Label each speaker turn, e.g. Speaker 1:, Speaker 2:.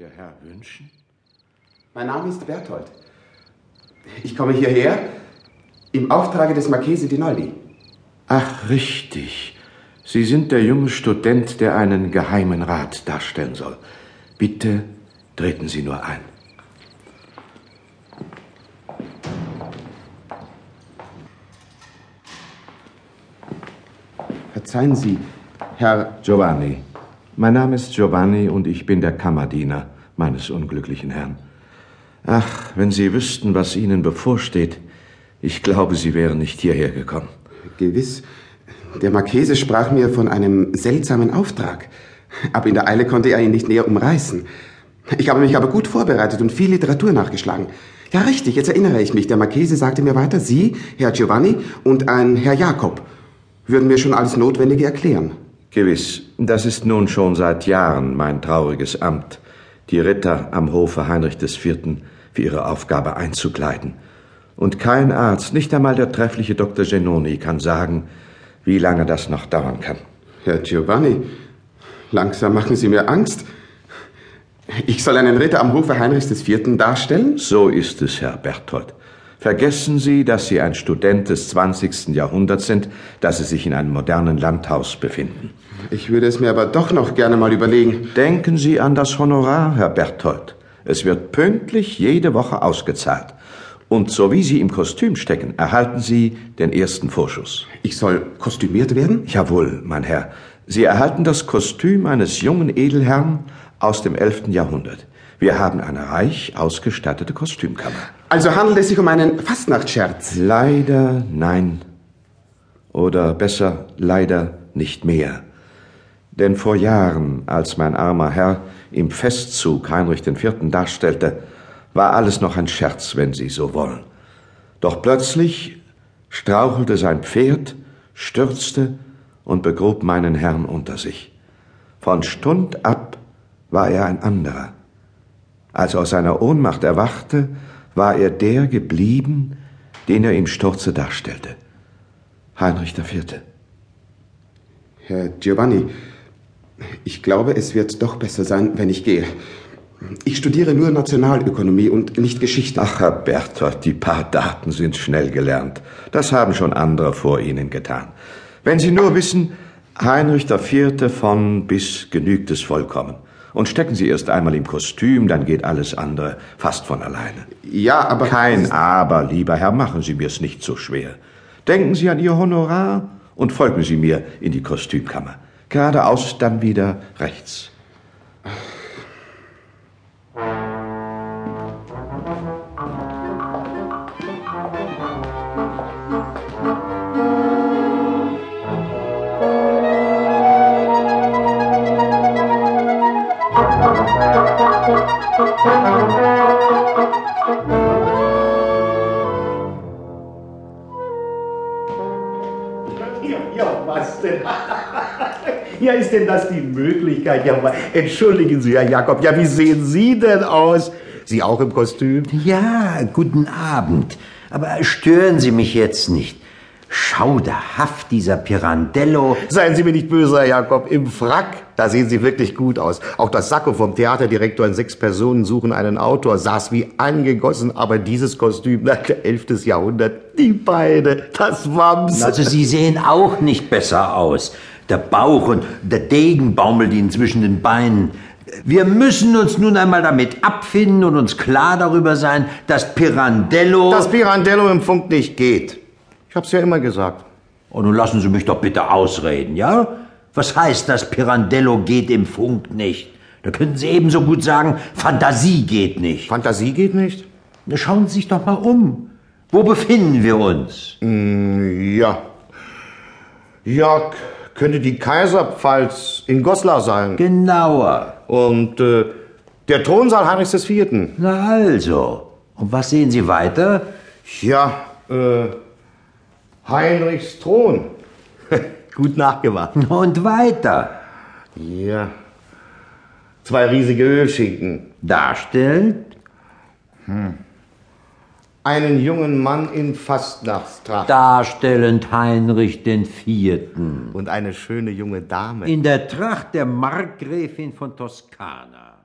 Speaker 1: Der Herr wünschen?
Speaker 2: Mein Name ist Berthold. Ich komme hierher im Auftrage des Marchese di Nolli.
Speaker 1: Ach, richtig. Sie sind der junge Student, der einen geheimen Rat darstellen soll. Bitte treten Sie nur ein.
Speaker 2: Verzeihen Sie, Herr.
Speaker 1: Giovanni. Mein Name ist Giovanni und ich bin der Kammerdiener meines unglücklichen Herrn. Ach, wenn Sie wüssten, was Ihnen bevorsteht. Ich glaube, Sie wären nicht hierher gekommen.
Speaker 2: Gewiss. Der Marchese sprach mir von einem seltsamen Auftrag. Aber in der Eile konnte er ihn nicht näher umreißen. Ich habe mich aber gut vorbereitet und viel Literatur nachgeschlagen. Ja, richtig, jetzt erinnere ich mich. Der Marchese sagte mir weiter, Sie, Herr Giovanni und ein Herr Jakob würden mir schon alles Notwendige erklären.
Speaker 1: Gewiss, das ist nun schon seit Jahren mein trauriges Amt, die Ritter am Hofe Heinrich IV. für ihre Aufgabe einzukleiden. Und kein Arzt, nicht einmal der treffliche Dr. Genoni, kann sagen, wie lange das noch dauern kann.
Speaker 2: Herr Giovanni, langsam machen Sie mir Angst. Ich soll einen Ritter am Hofe Heinrichs IV. darstellen?
Speaker 1: So ist es, Herr Berthold. Vergessen Sie, dass Sie ein Student des 20. Jahrhunderts sind, dass Sie sich in einem modernen Landhaus befinden.
Speaker 2: Ich würde es mir aber doch noch gerne mal überlegen.
Speaker 1: Denken Sie an das Honorar, Herr Berthold. Es wird pünktlich jede Woche ausgezahlt. Und so wie Sie im Kostüm stecken, erhalten Sie den ersten Vorschuss.
Speaker 2: Ich soll kostümiert werden?
Speaker 1: Jawohl, mein Herr. Sie erhalten das Kostüm eines jungen Edelherrn aus dem 11. Jahrhundert. Wir haben eine reich ausgestattete Kostümkammer.
Speaker 2: Also handelt es sich um einen Fastnachtscherz?
Speaker 1: Leider nein. Oder besser, leider nicht mehr. Denn vor Jahren, als mein armer Herr im Festzug Heinrich IV. darstellte, war alles noch ein Scherz, wenn Sie so wollen. Doch plötzlich strauchelte sein Pferd, stürzte und begrub meinen Herrn unter sich. Von Stund ab war er ein anderer. Als er aus seiner Ohnmacht erwachte, war er der geblieben, den er im Sturze darstellte. Heinrich IV.
Speaker 2: Herr Giovanni, ich glaube, es wird doch besser sein, wenn ich gehe. Ich studiere nur Nationalökonomie und nicht Geschichte.
Speaker 1: Ach, Herr Berthold, die paar Daten sind schnell gelernt. Das haben schon andere vor Ihnen getan. Wenn Sie nur wissen, Heinrich IV. von bis genügt es vollkommen. Und stecken Sie erst einmal im Kostüm, dann geht alles andere fast von alleine.
Speaker 2: Ja, aber.
Speaker 1: Kein Aber, lieber Herr, machen Sie mir's nicht so schwer. Denken Sie an Ihr Honorar und folgen Sie mir in die Kostümkammer. Geradeaus, dann wieder rechts.
Speaker 3: Denn? Ja, ist denn das die Möglichkeit? Ja, entschuldigen Sie, Herr Jakob, ja, wie sehen Sie denn aus? Sie auch im Kostüm?
Speaker 4: Ja, guten Abend. Aber stören Sie mich jetzt nicht. Schauderhaft, dieser Pirandello.
Speaker 3: Seien Sie mir nicht böse, Herr Jakob, im Frack, da sehen Sie wirklich gut aus. Auch das Sakko vom Theaterdirektor in sechs Personen suchen einen Autor saß wie angegossen, aber dieses Kostüm, na, 11. Jahrhundert, die Beine, das Wams.
Speaker 4: Also Sie sehen auch nicht besser aus. Der Bauch und der Degen baumelt Ihnen zwischen den Beinen. Wir müssen uns nun einmal damit abfinden und uns klar darüber sein, dass Pirandello...
Speaker 3: Das Pirandello im Funk nicht geht. Ich hab's ja immer gesagt.
Speaker 4: Oh, nun lassen Sie mich doch bitte ausreden, ja? Was heißt, das Pirandello geht im Funk nicht? Da könnten Sie ebenso gut sagen, Fantasie geht nicht.
Speaker 3: Fantasie geht nicht?
Speaker 4: Na, Schauen Sie sich doch mal um. Wo befinden wir uns?
Speaker 3: Ja. Ja, könnte die Kaiserpfalz in Goslar sein.
Speaker 4: Genauer.
Speaker 3: Und äh, der Thronsaal Heinrichs IV.
Speaker 4: Na also. Und was sehen Sie weiter?
Speaker 3: Ja, äh, Heinrichs Thron. Gut nachgemacht.
Speaker 4: Und weiter.
Speaker 3: Ja. Zwei riesige Ölschinken.
Speaker 4: Darstellt?
Speaker 3: Einen jungen Mann in Fastnachtstracht.
Speaker 4: Darstellend Heinrich den Vierten.
Speaker 3: Und eine schöne junge Dame.
Speaker 4: In der Tracht der Markgräfin von Toskana.